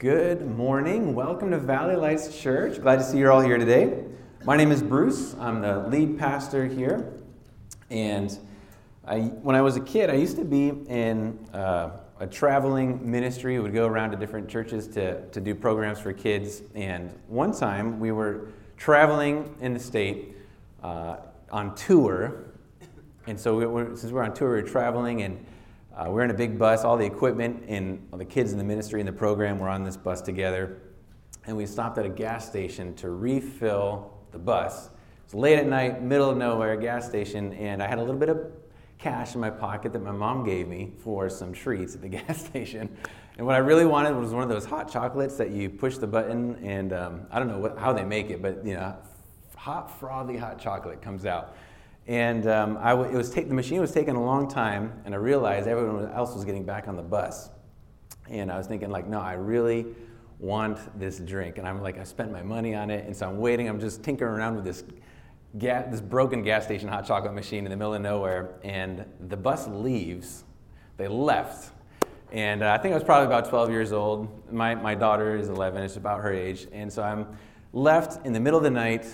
Good morning. Welcome to Valley Lights Church. Glad to see you're all here today. My name is Bruce. I'm the lead pastor here. And I, when I was a kid, I used to be in uh, a traveling ministry. We would go around to different churches to, to do programs for kids. And one time we were traveling in the state uh, on tour. And so, we were, since we're on tour, we we're traveling and uh, we're in a big bus, all the equipment and the kids in the ministry and the program were on this bus together. And we stopped at a gas station to refill the bus. It's late at night, middle of nowhere, gas station, and I had a little bit of cash in my pocket that my mom gave me for some treats at the gas station. And what I really wanted was one of those hot chocolates that you push the button, and um, I don't know what, how they make it, but you know, hot, frothy hot chocolate comes out. And um, it was ta- the machine was taking a long time, and I realized everyone else was getting back on the bus. And I was thinking, like, no, I really want this drink. And I'm like, I spent my money on it, and so I'm waiting. I'm just tinkering around with this, ga- this broken gas station hot chocolate machine in the middle of nowhere. And the bus leaves. They left. And uh, I think I was probably about 12 years old. My, my daughter is 11, it's about her age. And so I'm left in the middle of the night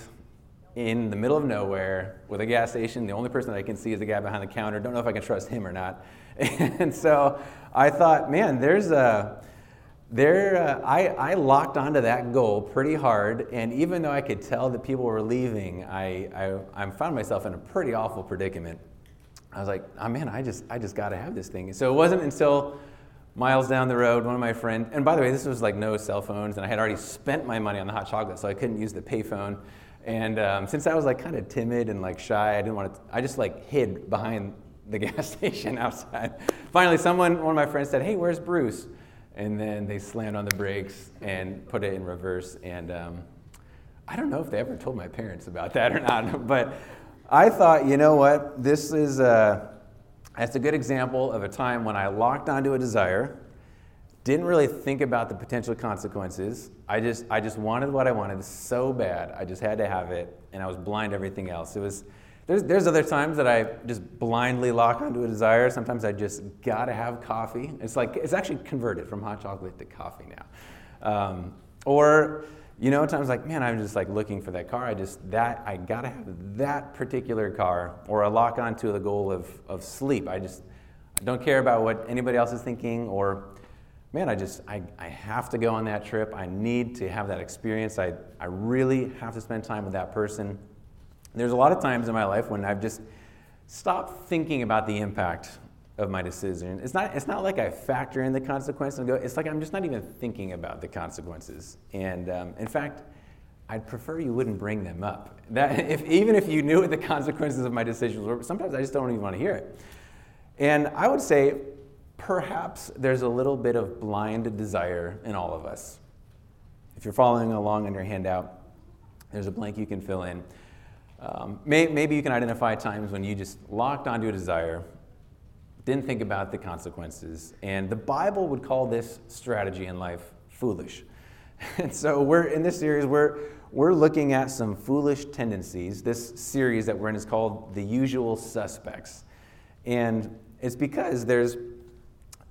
in the middle of nowhere with a gas station. The only person I can see is the guy behind the counter. Don't know if I can trust him or not. And so I thought, man, there's a there. Uh, I I locked onto that goal pretty hard, and even though I could tell that people were leaving, I I, I found myself in a pretty awful predicament. I was like, oh man, I just I just got to have this thing. So it wasn't until miles down the road, one of my friends, and by the way, this was like no cell phones, and I had already spent my money on the hot chocolate, so I couldn't use the payphone. And um, since I was like kind of timid and like shy, I didn't want to. I just like hid behind the gas station outside. Finally, someone, one of my friends, said, "Hey, where's Bruce?" And then they slammed on the brakes and put it in reverse. And um, I don't know if they ever told my parents about that or not, but I thought, you know what, this is a, that's a good example of a time when I locked onto a desire didn't really think about the potential consequences. I just, I just wanted what I wanted so bad. I just had to have it, and I was blind to everything else. It was, there's, there's other times that I just blindly lock onto a desire. Sometimes I just gotta have coffee. It's like, it's actually converted from hot chocolate to coffee now. Um, or, you know, times like, man, I'm just like looking for that car. I just, that, I gotta have that particular car. Or I lock onto the goal of, of sleep. I just, I don't care about what anybody else is thinking or man, I just, I, I have to go on that trip. I need to have that experience. I, I really have to spend time with that person. There's a lot of times in my life when I've just stopped thinking about the impact of my decision. It's not, it's not like I factor in the consequences and go, it's like I'm just not even thinking about the consequences. And um, in fact, I'd prefer you wouldn't bring them up. That, if, even if you knew what the consequences of my decisions were, sometimes I just don't even want to hear it. And I would say perhaps there's a little bit of blind desire in all of us. If you're following along on your handout, there's a blank you can fill in. Um, may, maybe you can identify times when you just locked onto a desire, didn't think about the consequences, and the Bible would call this strategy in life foolish. And so we're in this series, we're, we're looking at some foolish tendencies. This series that we're in is called The Usual Suspects. And it's because there's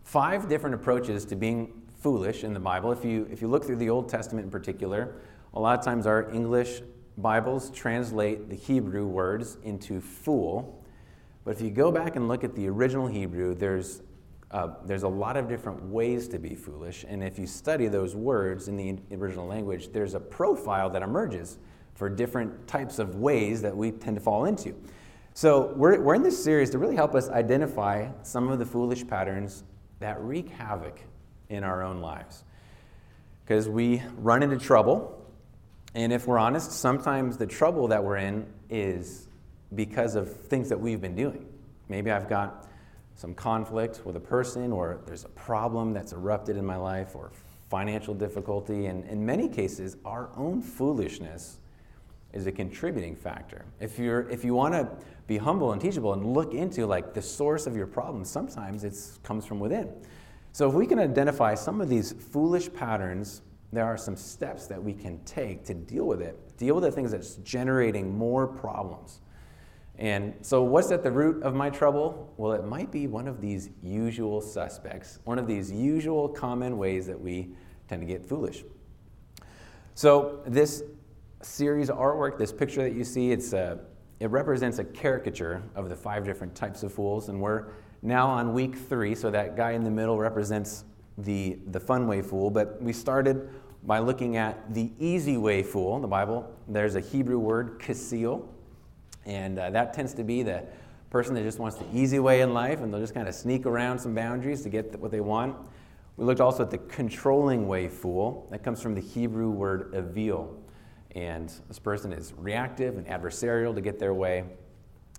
five different approaches to being foolish in the Bible. If you, if you look through the Old Testament in particular, a lot of times our English Bibles translate the Hebrew words into fool. But if you go back and look at the original Hebrew, there's, uh, there's a lot of different ways to be foolish. And if you study those words in the original language, there's a profile that emerges for different types of ways that we tend to fall into. So we're, we're in this series to really help us identify some of the foolish patterns that wreak havoc in our own lives. Because we run into trouble, and if we're honest, sometimes the trouble that we're in is because of things that we've been doing. Maybe I've got some conflict with a person, or there's a problem that's erupted in my life, or financial difficulty, and in many cases, our own foolishness is a contributing factor. If you're if you want to be humble and teachable and look into like the source of your problem, sometimes it comes from within. So if we can identify some of these foolish patterns, there are some steps that we can take to deal with it. Deal with the things that's generating more problems. And so, what's at the root of my trouble? Well, it might be one of these usual suspects, one of these usual common ways that we tend to get foolish. So, this series artwork, this picture that you see, it's a, it represents a caricature of the five different types of fools, and we're now on week three, so that guy in the middle represents the, the fun way fool. But we started by looking at the easy way fool in the Bible. There's a Hebrew word, kasil, and uh, that tends to be the person that just wants the easy way in life, and they'll just kind of sneak around some boundaries to get what they want. We looked also at the controlling way fool. That comes from the Hebrew word avil. And this person is reactive and adversarial to get their way.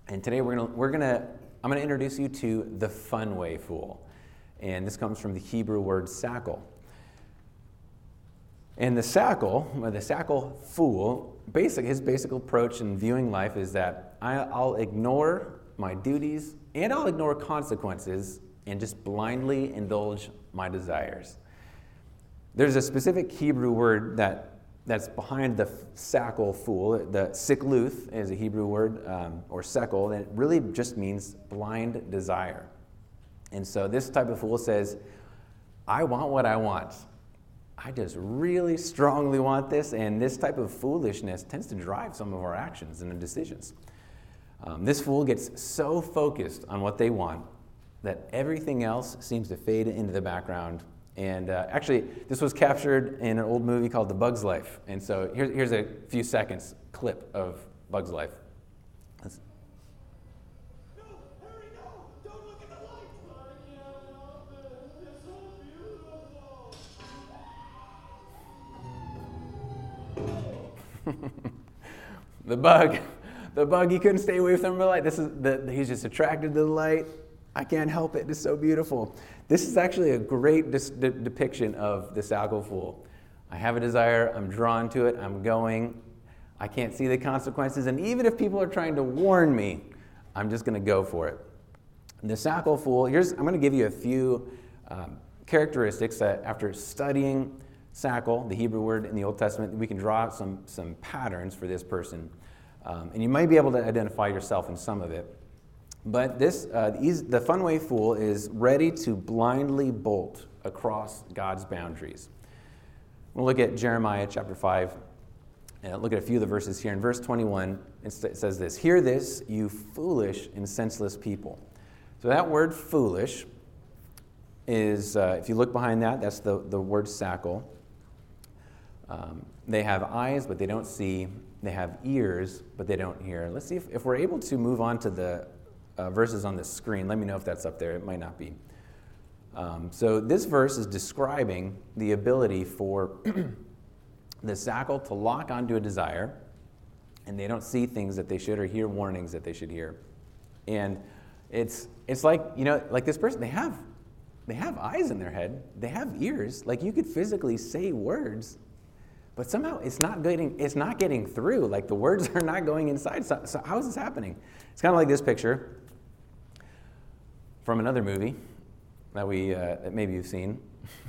And today we're gonna, we're gonna, I'm to introduce you to the fun way fool. And this comes from the Hebrew word sackle. And the sackle, the sackle fool, basic, his basic approach in viewing life is that I, I'll ignore my duties and I'll ignore consequences and just blindly indulge my desires. There's a specific Hebrew word that that's behind the sackle fool. The sikluth is a Hebrew word, um, or sekel, and it really just means blind desire. And so this type of fool says, I want what I want. I just really strongly want this, and this type of foolishness tends to drive some of our actions and our decisions. Um, this fool gets so focused on what they want that everything else seems to fade into the background and uh, actually, this was captured in an old movie called The Bug's Life. And so here's, here's a few seconds clip of Bug's Life. The bug, the bug, he couldn't stay away from the light. This is the, he's just attracted to the light. I can't help it. It's so beautiful. This is actually a great de- depiction of the sackle fool. I have a desire, I'm drawn to it, I'm going, I can't see the consequences, and even if people are trying to warn me, I'm just going to go for it. The sackle fool, here's, I'm going to give you a few um, characteristics that after studying sackle, the Hebrew word in the Old Testament, we can draw some, some patterns for this person. Um, and you might be able to identify yourself in some of it. But this, uh, the fun way fool is ready to blindly bolt across God's boundaries. We'll look at Jeremiah chapter 5 and look at a few of the verses here. In verse 21, it says this Hear this, you foolish and senseless people. So that word foolish is, uh, if you look behind that, that's the, the word sackle. Um, they have eyes, but they don't see. They have ears, but they don't hear. Let's see if, if we're able to move on to the uh, verses on the screen. Let me know if that's up there. It might not be. Um, so this verse is describing the ability for the sackle to lock onto a desire, and they don't see things that they should or hear warnings that they should hear. And it's it's like you know like this person they have they have eyes in their head they have ears like you could physically say words but somehow it's not getting it's not getting through like the words are not going inside so, so how is this happening it's kind of like this picture from another movie that we uh, that maybe you've seen.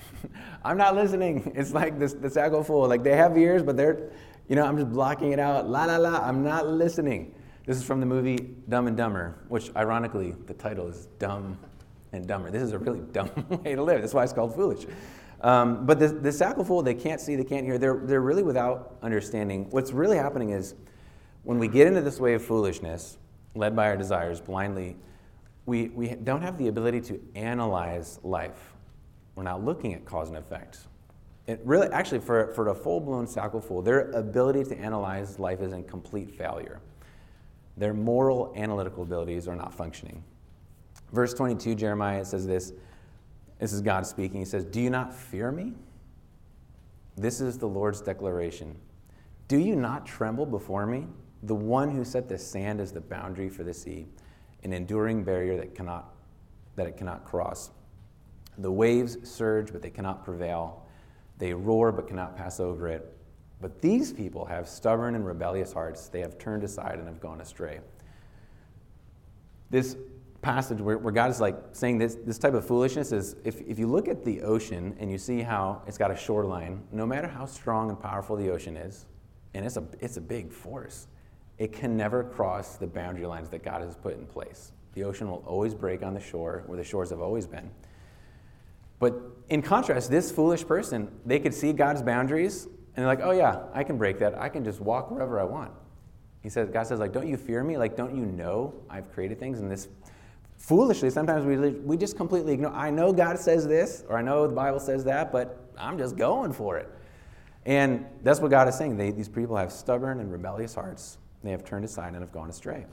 I'm not listening. It's like this the sackle fool. Like they have ears, but they're, you know, I'm just blocking it out. La la la. I'm not listening. This is from the movie Dumb and Dumber, which ironically the title is Dumb and Dumber. This is a really dumb way to live. That's why it's called foolish. Um, but the, the sackle fool, they can't see, they can't hear. They're, they're really without understanding. What's really happening is when we get into this way of foolishness, led by our desires blindly, we, we don't have the ability to analyze life. We're not looking at cause and effect. It really, actually, for, for a full blown sackle fool, their ability to analyze life is in complete failure. Their moral analytical abilities are not functioning. Verse 22, Jeremiah says this. This is God speaking. He says, Do you not fear me? This is the Lord's declaration. Do you not tremble before me, the one who set the sand as the boundary for the sea? An enduring barrier that, cannot, that it cannot cross. The waves surge, but they cannot prevail. They roar, but cannot pass over it. But these people have stubborn and rebellious hearts. They have turned aside and have gone astray. This passage where, where God is like saying this, this type of foolishness is if, if you look at the ocean and you see how it's got a shoreline, no matter how strong and powerful the ocean is, and it's a, it's a big force, it can never cross the boundary lines that God has put in place. The ocean will always break on the shore where the shores have always been. But in contrast, this foolish person, they could see God's boundaries and they're like, oh yeah, I can break that. I can just walk wherever I want. He says, God says, like, don't you fear me? Like, don't you know I've created things? And this foolishly, sometimes we, we just completely ignore. I know God says this, or I know the Bible says that, but I'm just going for it. And that's what God is saying. They, these people have stubborn and rebellious hearts. They have turned aside and have gone astray.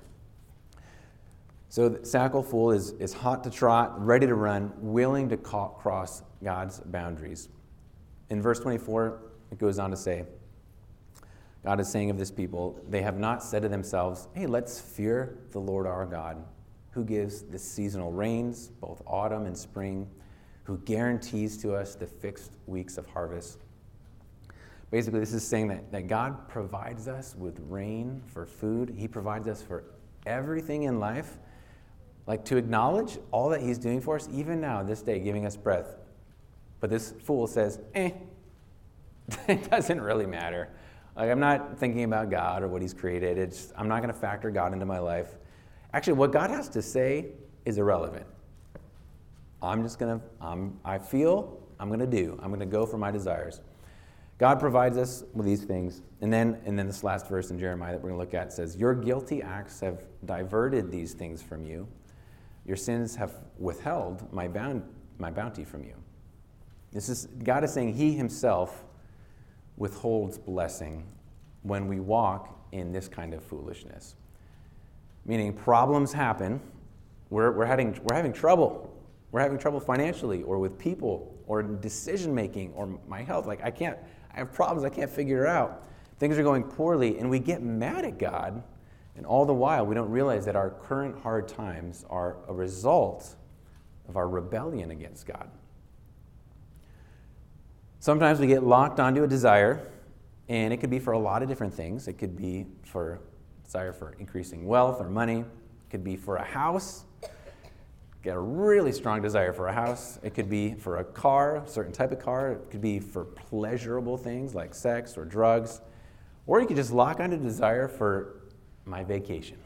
So the Sackle Fool is, is hot to trot, ready to run, willing to cross God's boundaries. In verse 24, it goes on to say, God is saying of this people, they have not said to themselves, Hey, let's fear the Lord our God, who gives the seasonal rains, both autumn and spring, who guarantees to us the fixed weeks of harvest. Basically, this is saying that, that God provides us with rain for food, He provides us for everything in life. Like to acknowledge all that He's doing for us, even now, this day, giving us breath. But this fool says, eh, it doesn't really matter. Like, I'm not thinking about God or what He's created. It's, I'm not going to factor God into my life. Actually, what God has to say is irrelevant. I'm just going to, I feel, I'm going to do. I'm going to go for my desires. God provides us with these things. And then, and then this last verse in Jeremiah that we're going to look at says, Your guilty acts have diverted these things from you. Your sins have withheld my, bound, my bounty from you. This is, God is saying He Himself withholds blessing when we walk in this kind of foolishness. Meaning, problems happen. We're, we're, having, we're having trouble. We're having trouble financially or with people or decision making or my health. Like, I can't, I have problems I can't figure out. Things are going poorly, and we get mad at God. And all the while, we don't realize that our current hard times are a result of our rebellion against God. Sometimes we get locked onto a desire, and it could be for a lot of different things. It could be for desire for increasing wealth or money. It could be for a house. Get a really strong desire for a house. It could be for a car, a certain type of car. It could be for pleasurable things like sex or drugs. Or you could just lock onto desire for my vacation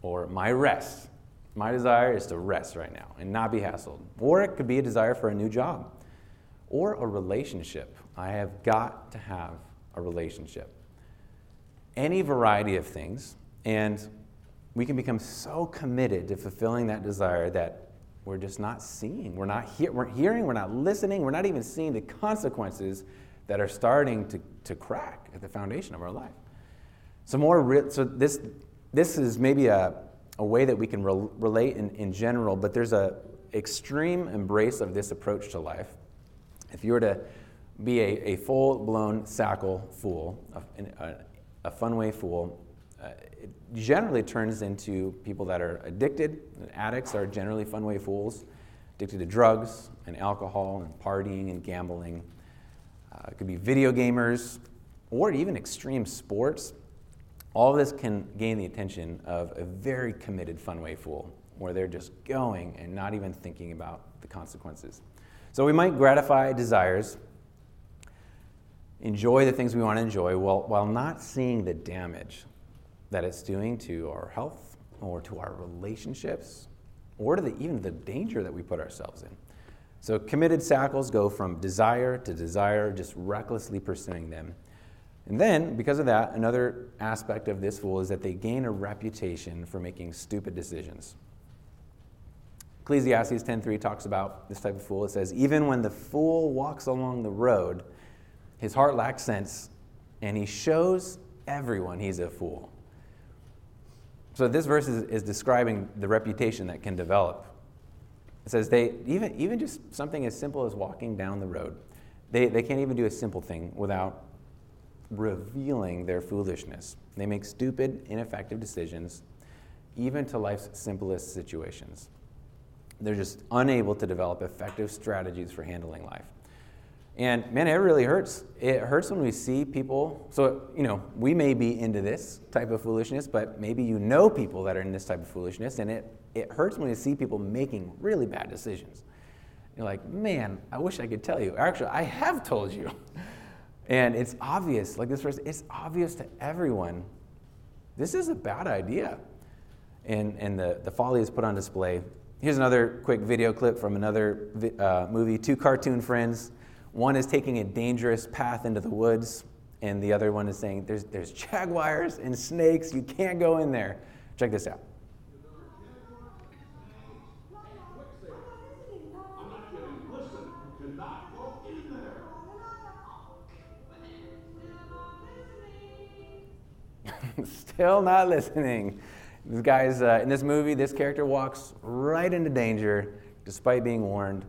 or my rest. My desire is to rest right now and not be hassled. Or it could be a desire for a new job or a relationship. I have got to have a relationship. Any variety of things, and we can become so committed to fulfilling that desire that we're just not seeing. We're not he- we're hearing, we're not listening, we're not even seeing the consequences that are starting to, to crack at the foundation of our life. So, more re- so this, this is maybe a, a way that we can re- relate in, in general, but there's a extreme embrace of this approach to life if you were to be a, a full blown Sackle fool, a, a, a Funway fool, uh, it generally turns into people that are addicted. Addicts are generally Funway fools, addicted to drugs and alcohol and partying and gambling. Uh, it could be video gamers or even extreme sports. All of this can gain the attention of a very committed Funway fool, where they're just going and not even thinking about the consequences. So we might gratify desires, enjoy the things we want to enjoy, while, while not seeing the damage that it's doing to our health or to our relationships or to the, even the danger that we put ourselves in. So committed sackles go from desire to desire, just recklessly pursuing them. And then, because of that, another aspect of this fool is that they gain a reputation for making stupid decisions. Ecclesiastes 10:3 talks about this type of fool. It says, "Even when the fool walks along the road, his heart lacks sense, and he shows everyone he's a fool." So this verse is, is describing the reputation that can develop. It says they even even just something as simple as walking down the road, they, they can't even do a simple thing without revealing their foolishness. They make stupid, ineffective decisions, even to life's simplest situations. They're just unable to develop effective strategies for handling life. And man, it really hurts. It hurts when we see people. So, you know, we may be into this type of foolishness, but maybe you know people that are in this type of foolishness, and it, it hurts when you see people making really bad decisions. You're like, man, I wish I could tell you. Actually, I have told you. And it's obvious, like this verse, it's obvious to everyone this is a bad idea. And, and the, the folly is put on display here's another quick video clip from another uh, movie two cartoon friends. One is taking a dangerous path into the woods, and the other one is saying, There's, there's jaguars and snakes, you can't go in there. Check this out. Still not listening. This guy's uh, in this movie. This character walks right into danger, despite being warned.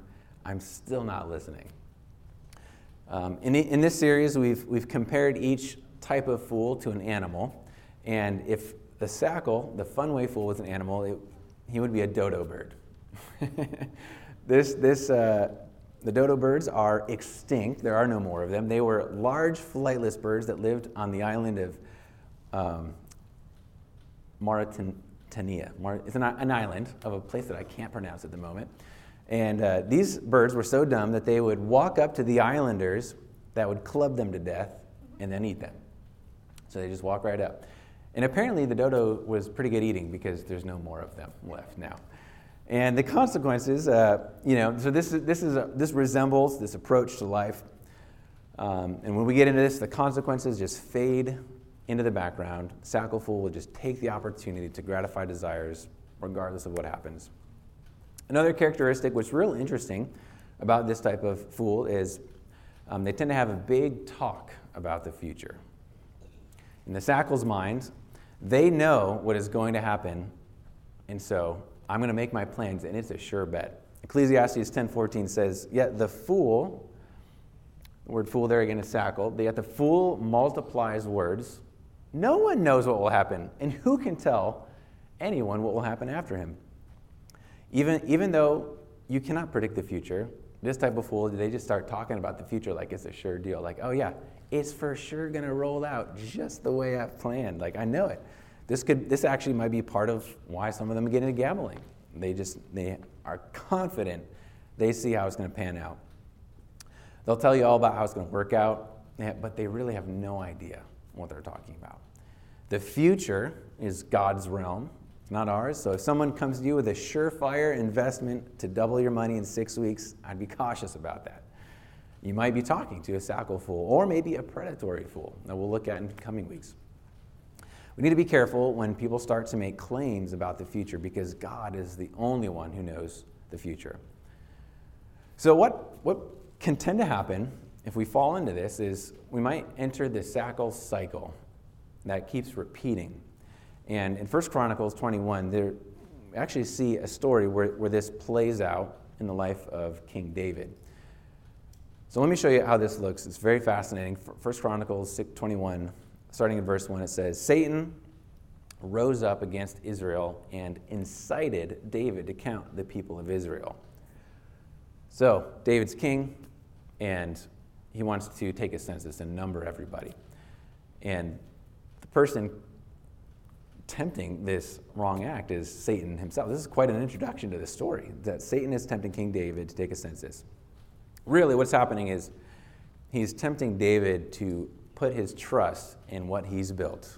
I'm still not listening. Um, in, in this series, we've, we've compared each type of fool to an animal. And if the sackle, the funway fool, was an animal, it, he would be a dodo bird. this, this, uh, the dodo birds are extinct. There are no more of them. They were large flightless birds that lived on the island of um, Mauritania. It's an, an, island of a place that I can't pronounce at the moment. And uh, these birds were so dumb that they would walk up to the islanders that would club them to death and then eat them. So they just walk right up. And apparently the dodo was pretty good eating because there's no more of them left now. And the consequences, uh, you know, so this, is, this, is a, this resembles this approach to life. Um, and when we get into this, the consequences just fade into the background. Sackle fool will just take the opportunity to gratify desires regardless of what happens. Another characteristic, is real interesting about this type of fool, is um, they tend to have a big talk about the future. In the Sackle's mind, they know what is going to happen, and so I'm going to make my plans, and it's a sure bet. Ecclesiastes 10:14 says, "Yet the fool, the word fool there again is sackle, yet the fool multiplies words. No one knows what will happen, and who can tell anyone what will happen after him?" Even, even though you cannot predict the future, this type of fool, they just start talking about the future like it's a sure deal. Like, oh yeah, it's for sure to roll out just the way I've planned. Like, I know it. This, could, this actually might be part of why some of them get into gambling. They just they are confident they see how it's to pan out. They'll tell you all about how it's to work out, eh, but they really have no idea what they're talking about. The future is God's realm, not ours. So if someone comes to you with a surefire investment to double your money in six weeks, I'd be cautious about that. You might be talking to a sackle fool or maybe a predatory fool that we'll look at in coming weeks. We need to be careful when people start to make claims about the future because God is the only one who knows the future. So, what, what can tend to happen if we fall into this is we might enter the sackle cycle that keeps repeating and in 1 Chronicles 21, there, we actually see a story where, where this plays out in the life of King David. So let me show you how this looks. It's very fascinating. 1 Chronicles 21, starting in verse 1, it says Satan rose up against Israel and incited David to count the people of Israel. So, David's king, and he wants to take a census and number everybody. And the person tempting this wrong act is Satan himself. This is quite an introduction to the story that Satan is tempting King David to take a census. Really, what's happening is he's tempting David to put his trust in what he's built.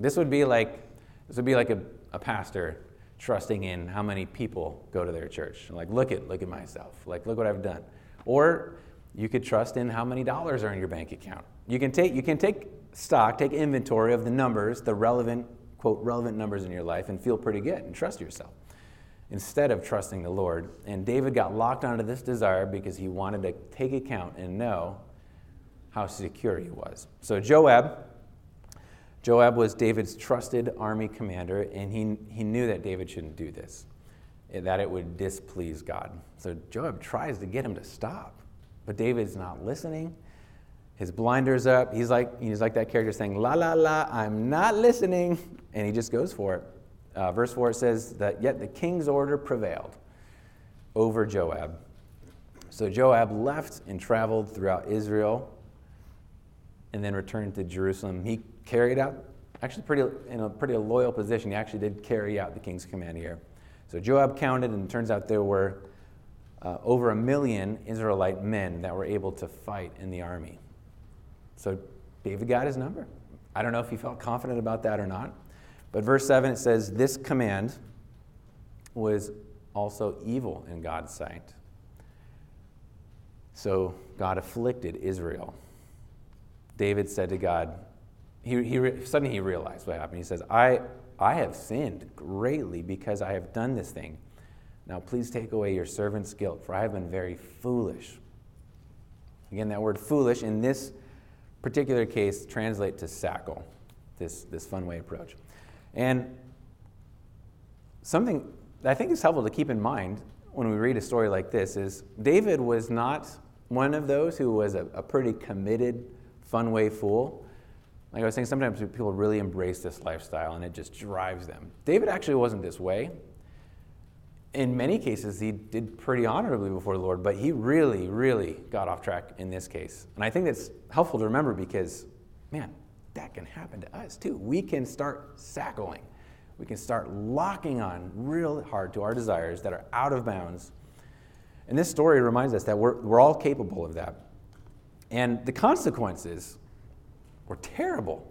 This would be like this would be like a, a pastor trusting in how many people go to their church. Like, look at look at myself. Like, look what I've done. Or you could trust in how many dollars are in your bank account. You can take you can take stock, take inventory of the numbers, the relevant quote, relevant numbers in your life and feel pretty good and trust yourself instead of trusting the Lord. And David got locked onto this desire because he wanted to take account and know how secure he was. So Joab, Joab was David's trusted army commander, and he, he knew that David shouldn't do this, that it would displease God. So Joab tries to get him to stop, but David's not listening his blinders up. He's like, he's like that character saying, La, la, la, I'm not listening. And he just goes for it. Uh, verse 4 it says that yet the king's order prevailed over Joab. So Joab left and traveled throughout Israel and then returned to Jerusalem. He carried out, actually, pretty, in a pretty loyal position. He actually did carry out the king's command here. So Joab counted, and it turns out there were uh, over a million Israelite men that were able to fight in the army. So David got his number. I don't know if he felt confident about that or not. But verse 7, it says, This command was also evil in God's sight. So God afflicted Israel. David said to God, he, he, suddenly he realized what happened. He says, I, I have sinned greatly because I have done this thing. Now please take away your servant's guilt, for I have been very foolish. Again, that word foolish in this particular case translate to sackle, this, this fun way approach. And something I think is helpful to keep in mind when we read a story like this is David was not one of those who was a, a pretty committed, fun way fool. Like I was saying, sometimes people really embrace this lifestyle and it just drives them. David actually wasn't this way. In many cases, he did pretty honorably before the Lord, but he really, really got off track in this case. And I think that's helpful to remember because, man, that can happen to us too. We can start sackling we can start locking on real hard to our desires that are out of bounds. And this story reminds us that we're, we're all capable of that. And the consequences were terrible.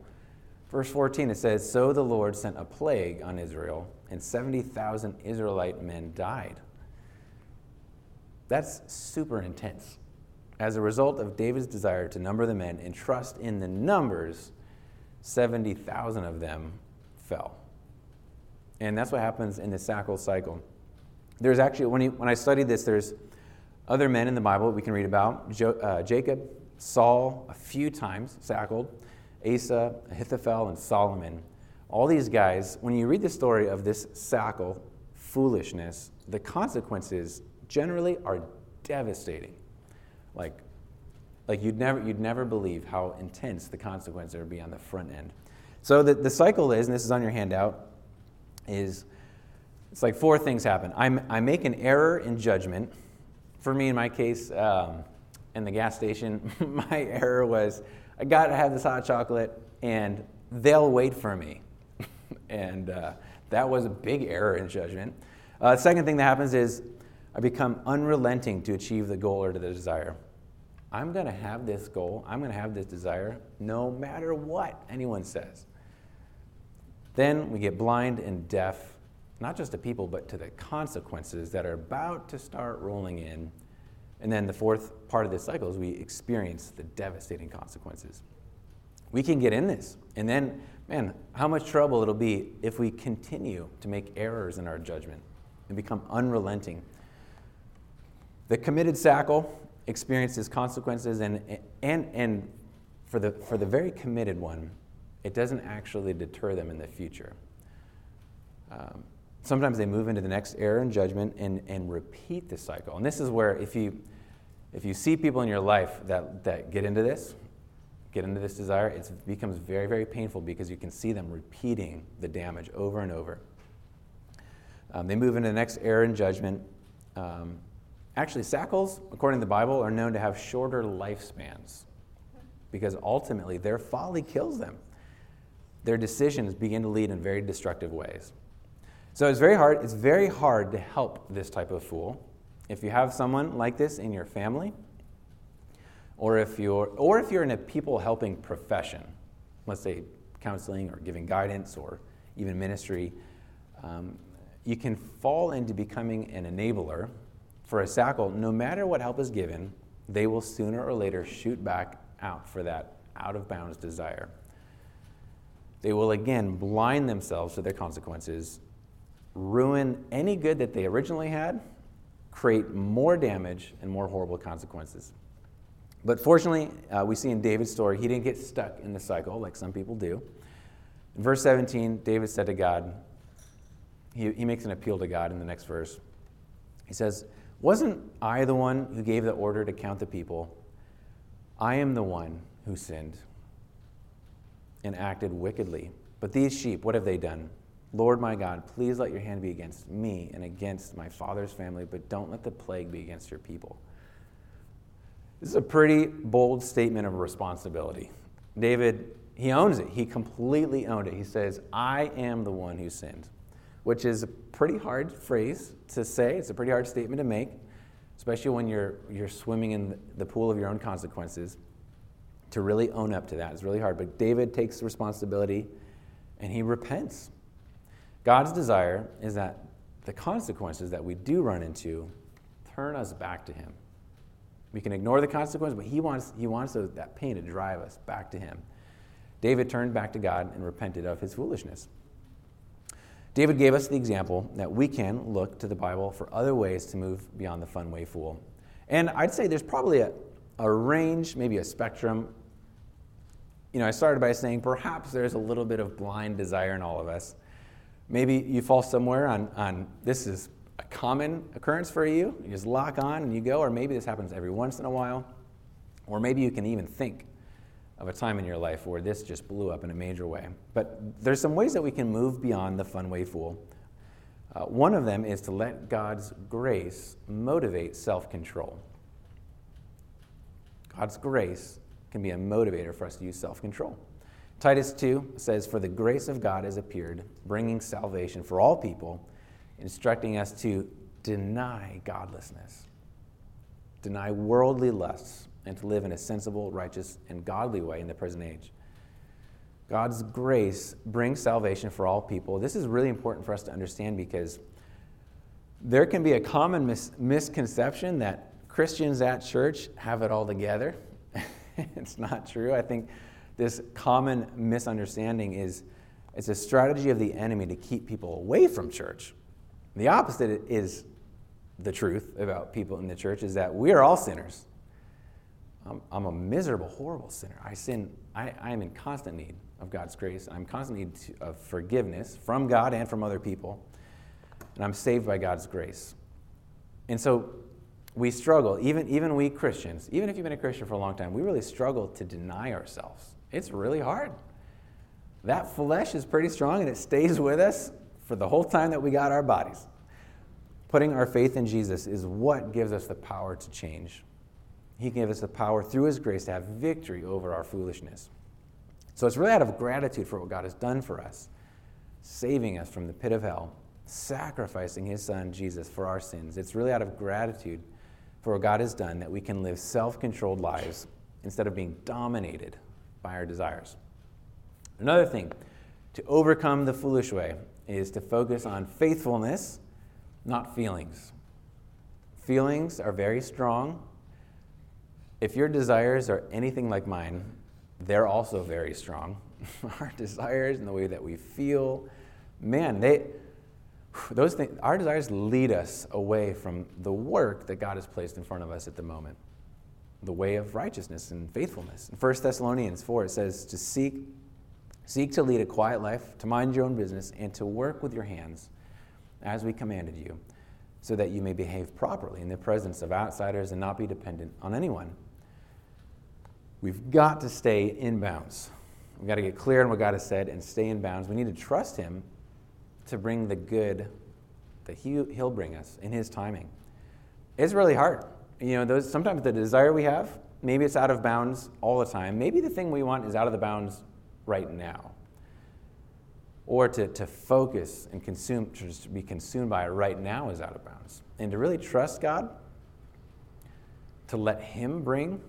Verse 14, it says, So the Lord sent a plague on Israel, and 70,000 Israelite men died. That's super intense. As a result of David's desire to number the men and trust in the numbers, 70,000 of them fell. And that's what happens in the Sackle cycle. There's actually, when, he, when I studied this, there's other men in the Bible we can read about. Jo, uh, Jacob, Saul, a few times, Sackled, Asa, Ahithophel, and Solomon. All these guys, when you read the story of this Sackle foolishness, the consequences generally are devastating. Like, like you'd never, you'd never believe how intense the consequences would be on the front end. So the, the cycle is, and this is on your handout, is it's like four things happen. I'm, I make an error in judgment. For me, in my case, um, in the gas station, my error was I got to have this hot chocolate and they'll wait for me. and uh, that was a big error in judgment. Uh, second thing that happens is I become unrelenting to achieve the goal or to the desire. I'm going to have this goal, I'm going to have this desire, no matter what anyone says. Then we get blind and deaf, not just to people, but to the consequences that are about to start rolling in. And then the fourth part of this cycle is we experience the devastating consequences. We can get in this. And then, man, how much trouble it'll be if we continue to make errors in our judgment and become unrelenting. The committed sackle experiences consequences, and, and, and for, the, for the very committed one, it doesn't actually deter them in the future. Um, sometimes they move into the next error and judgment and, and repeat the cycle. And this is where, if you, if you see people in your life that, that get into this, get into this desire, it becomes very, very painful because you can see them repeating the damage over and over. Um, they move into the next error and judgment. Um, actually, sackles, according to the Bible, are known to have shorter lifespans because ultimately their folly kills them their decisions begin to lead in very destructive ways. So it's very hard, it's very hard to help this type of fool. If you have someone like this in your family, or if you're or if you're in a people helping profession, let's say counseling or giving guidance or even ministry, um, you can fall into becoming an enabler for a sackle. No matter what help is given, they will sooner or later shoot back out for that out of bounds desire. They will again blind themselves to their consequences, ruin any good that they originally had, create more damage and more horrible consequences. But fortunately, uh, we see in David's story, he didn't get stuck in the cycle like some people do. In verse 17, David said to God, he, he makes an appeal to God in the next verse. He says, Wasn't I the one who gave the order to count the people? I am the one who sinned and acted wickedly. But these sheep, what have they done? Lord my God, please let your hand be against me and against my father's family, but don't let the plague be against your people. This is a pretty bold statement of responsibility. David, he owns it. He completely owned it. He says, I am the one who sinned, which is a pretty hard phrase to say. It's a pretty hard statement to make, especially when you're, you're swimming in the pool of your own consequences to really own up to that is really hard. But David takes responsibility and he repents. God's desire is that the consequences that we do run into turn us back to Him. We can ignore the consequences, but He wants, he wants that pain to drive us back to Him. David turned back to God and repented of his foolishness. David gave us the example that we can look to the Bible for other ways to move beyond the fun way fool. And I'd say there's probably a, a range, maybe a spectrum. You know, I started by saying perhaps there's a little bit of blind desire in all of us. Maybe you fall somewhere on, on this is a common occurrence for you. You just lock on and you go, or maybe this happens every once in a while. Or maybe you can even think of a time in your life where this just blew up in a major way. But there's some ways that we can move beyond the fun way fool. Uh, one of them is to let God's grace motivate self control. God's grace can be a motivator for us to use self control. Titus 2 says, For the grace of God has appeared, bringing salvation for all people, instructing us to deny godlessness, deny worldly lusts, and to live in a sensible, righteous, and godly way in the present age. God's grace brings salvation for all people. This is really important for us to understand because there can be a common mis- misconception that Christians at church have it all together. it's not true. I think this common misunderstanding is it's a strategy of the enemy to keep people away from church. The opposite is the truth about people in the church is that we are all sinners. I'm, I'm a miserable, horrible sinner. I sin, I, am in constant need of God's grace. I'm constantly of forgiveness from God and from other people. And I'm saved by God's grace. And so we struggle, even, even we Christians, even if you've been a Christian for a long time, we really struggle to deny ourselves. It's really hard. That flesh is pretty strong and it stays with us for the whole time that we got our bodies. Putting our faith in Jesus is what gives us the power to change. He gave us the power through His grace to have victory over our foolishness. So it's really out of gratitude for what God has done for us, saving us from the pit of hell, sacrificing His Son, Jesus, for our sins. It's really out of gratitude for what God has done that we can live self controlled lives instead of being dominated by our desires. Another thing to overcome the foolish way is to focus on faithfulness, not feelings. Feelings are very strong, if your desires are anything like mine, they're also very strong. our desires and the way that we feel, man, they those things our desires lead us away from the work that God has placed in front of us at the moment. The way of righteousness and faithfulness. In 1 Thessalonians 4 it says to seek seek to lead a quiet life, to mind your own business and to work with your hands as we commanded you, so that you may behave properly in the presence of outsiders and not be dependent on anyone. We've got to stay in bounds. We've got to get clear on what God has said and stay in bounds. We need to trust Him to bring the good that he, He'll bring us in His timing. It's really hard. You know, those, sometimes the desire we have, maybe it's out of bounds all the time. Maybe the thing we want is out of the bounds right now. Or to, to focus and consume, to just be consumed by it right now is out of bounds. And to really trust God, to let Him bring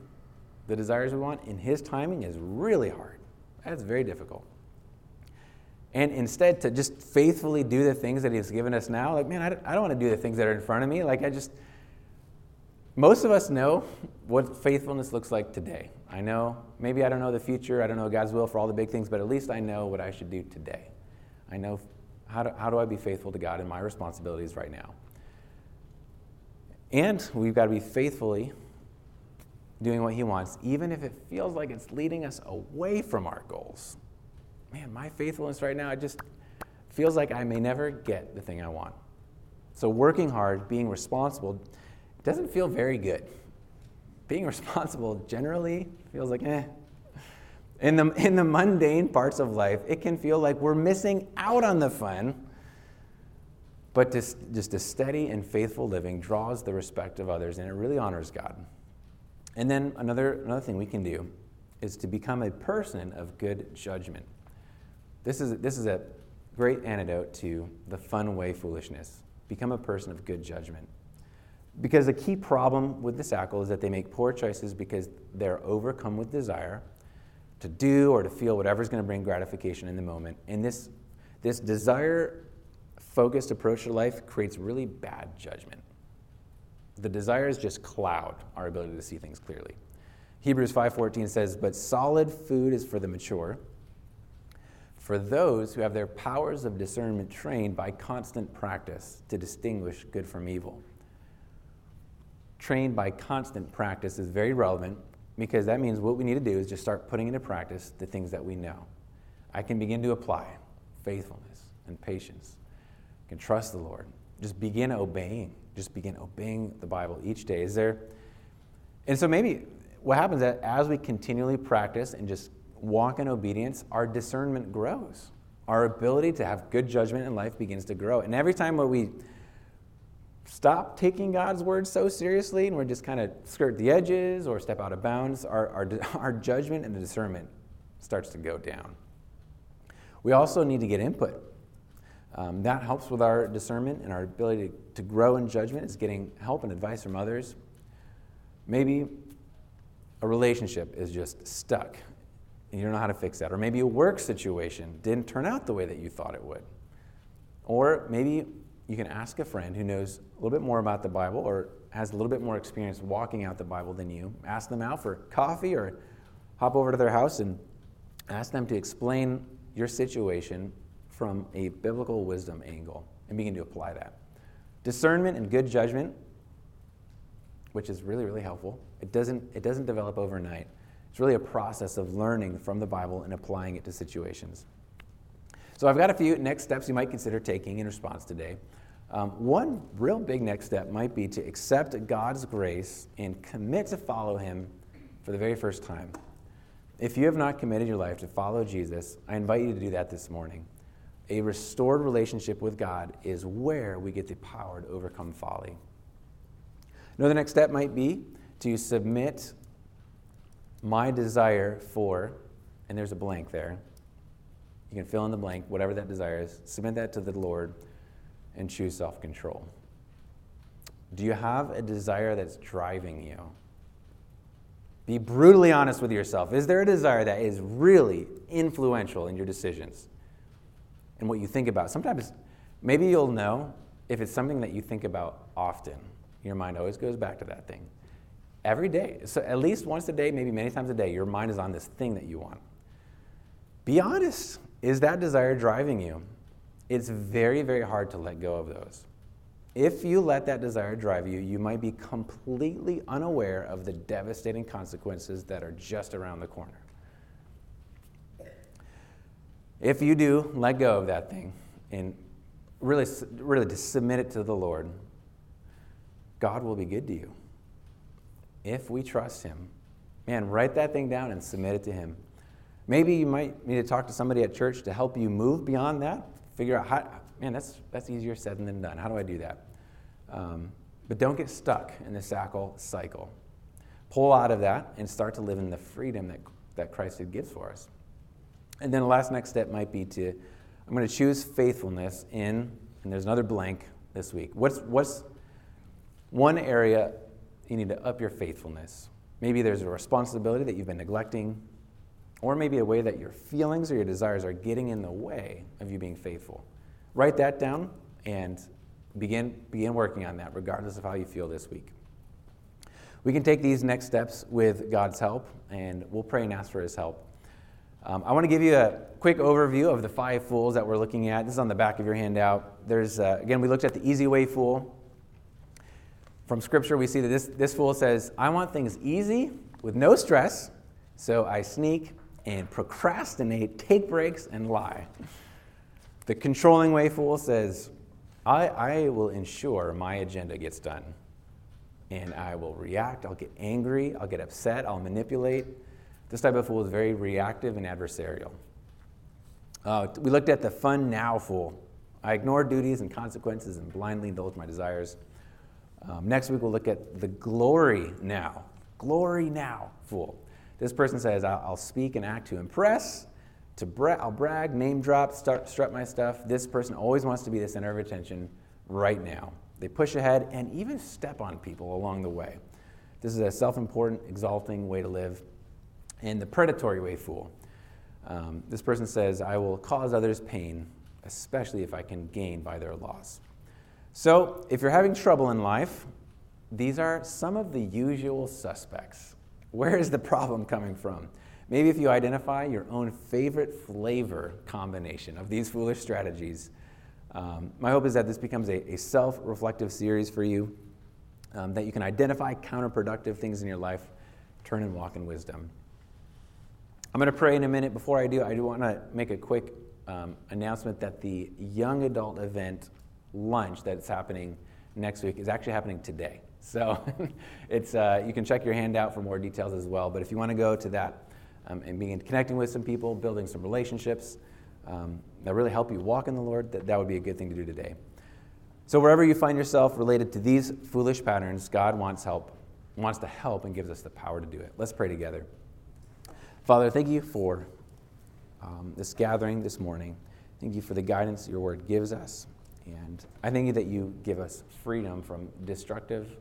the desires we want in His timing is really hard. That's very difficult. And instead, to just faithfully do the things that He's given us now, like, man, I don't want to do the things that are in front of me. Like, I just, most of us know what faithfulness looks like today. I know, maybe I don't know the future, I don't know God's will for all the big things, but at least I know what I should do today. I know how do, how do I be faithful to God in my responsibilities right now. And we've got to be faithfully doing what He wants, even if it feels like it's leading us away from our goals. Man, my faithfulness right now, it just feels like I may never get the thing I want. So, working hard, being responsible, doesn't feel very good. Being responsible generally feels like eh. In the, in the mundane parts of life, it can feel like we're missing out on the fun. But just, just a steady and faithful living draws the respect of others, and it really honors God. And then another, another thing we can do is to become a person of good judgment. This is, this is a great antidote to the fun way foolishness. Become a person of good judgment. Because the key problem with the Sackle is that they make poor choices because they're overcome with desire to do or to feel whatever's going to bring gratification in the moment. And this, this desire focused approach to life creates really bad judgment. The desires just cloud our ability to see things clearly. Hebrews 5:14 says, "But solid food is for the mature, for those who have their powers of discernment trained by constant practice to distinguish good from evil." Trained by constant practice is very relevant because that means what we need to do is just start putting into practice the things that we know. I can begin to apply faithfulness and patience. I can trust the Lord. Just begin obeying. Just begin obeying the Bible each day. Is there and so maybe what happens is that as we continually practice and just walk in obedience, our discernment grows. Our ability to have good judgment in life begins to grow. And every time what we stop taking God's word so seriously and we're just kind of skirt the edges or step out of bounds, our, our, our judgment and the discernment starts to go down. We also need to get input. Um, that helps with our discernment and our ability to, to grow in judgment is getting help and advice from others. Maybe a relationship is just stuck and you don't know how to fix that. Or maybe a work situation didn't turn out the way that you thought it would. Or maybe you can ask a friend who knows a little bit more about the Bible or has a little bit more experience walking out the Bible than you. Ask them out for coffee or hop over to their house and ask them to explain your situation from a biblical wisdom angle and begin to apply that. Discernment and good judgment, which is really, really helpful, it doesn't, it doesn't develop overnight. It's really a process of learning from the Bible and applying it to situations. So I've got a few next steps you might consider taking in response today. Um, one real big next step might be to accept God's grace and commit to follow Him for the very first time. If you have not committed your life to follow Jesus, I invite you to do that this morning. A restored relationship with God is where we get the power to overcome folly. Another next step might be to submit my desire for, and there's a blank there. You can fill in the blank, whatever that desire is. Submit that to the Lord and choose self control. Do you have a desire that's driving you? Be brutally honest with yourself. Is there a desire that is really influential in your decisions and what you think about? Sometimes, maybe you'll know if it's something that you think about often. Your mind always goes back to that thing. Every day. So, at least once a day, maybe many times a day, your mind is on this thing that you want. Be honest. Is that desire driving you? It's very, very hard to let go of those. If you let that desire drive you, you might be completely unaware of the devastating consequences that are just around the corner. If you do let go of that thing and really, really to submit it to the Lord, God will be good to you. If we trust Him, man, write that thing down and submit it to Him. Maybe you might need to talk to somebody at church to help you move beyond that. Figure out how, man, that's, that's easier said than done. How do I do that? Um, but don't get stuck in the sackle cycle. Pull out of that and start to live in the freedom that, that Christ gives for us. And then the last next step might be to, I'm going to choose faithfulness in, and there's another blank this week. What's, what's one area you need to up your faithfulness? Maybe there's a responsibility that you've been neglecting, or maybe a way that your feelings or your desires are getting in the way of you being faithful. Write that down and begin, begin working on that, regardless of how you feel this week. We can take these next steps with God's help, and we'll pray and ask for His help. Um, I want to give you a quick overview of the five fools that we're looking at. This is on the back of your handout. There's, uh, again, we looked at the easy way fool. From Scripture, we see that this, this fool says, I want things easy with no stress, so I sneak, and procrastinate, take breaks, and lie. The controlling way fool says, I, I will ensure my agenda gets done. And I will react, I'll get angry, I'll get upset, I'll manipulate. This type of fool is very reactive and adversarial. Uh, we looked at the fun now fool. I ignore duties and consequences and blindly indulge my desires. Um, next week, we'll look at the glory now. Glory now fool. This person says, I'll, speak and act to impress, to bra- I'll brag, name drop, start, strut my stuff. This person always wants to be the center of attention right now. They push ahead and even step on people along the way. This is a self important, exalting way to live. And the predatory way fool. Um, this person says, I will cause others pain especially if I can gain by their loss. So, if you're having trouble in life, these are some of the usual suspects. Where is the problem coming from? Maybe if you identify your own favorite flavor combination of these foolish strategies, um, my hope is that this becomes a, a self reflective series for you, um, that you can identify counterproductive things in your life, turn and walk in wisdom. I'm going to pray in a minute. Before I do, I do want to make a quick um, announcement that the young adult event lunch that's happening next week is actually happening today. So it's, uh, you can check your handout for more details as well. But if you want to go to that um, and begin connecting with some people, building some relationships um, that really help you walk in the Lord, that, that would be a good thing to do today. So wherever you find yourself related to these foolish patterns, God wants help, wants to help and gives us the power to do it. Let's pray together. Father, thank you for um, this gathering this morning. Thank you for the guidance your word gives us. And I thank you that you give us freedom from destructive,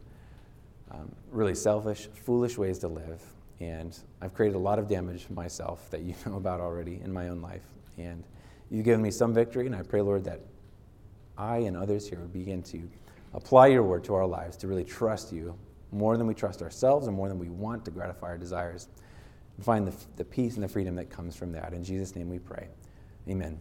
um, really selfish, foolish ways to live. And I've created a lot of damage myself that you know about already in my own life. And you've given me some victory, and I pray, Lord, that I and others here would begin to apply your word to our lives, to really trust you more than we trust ourselves and more than we want to gratify our desires. And find the, the peace and the freedom that comes from that. In Jesus' name we pray. Amen.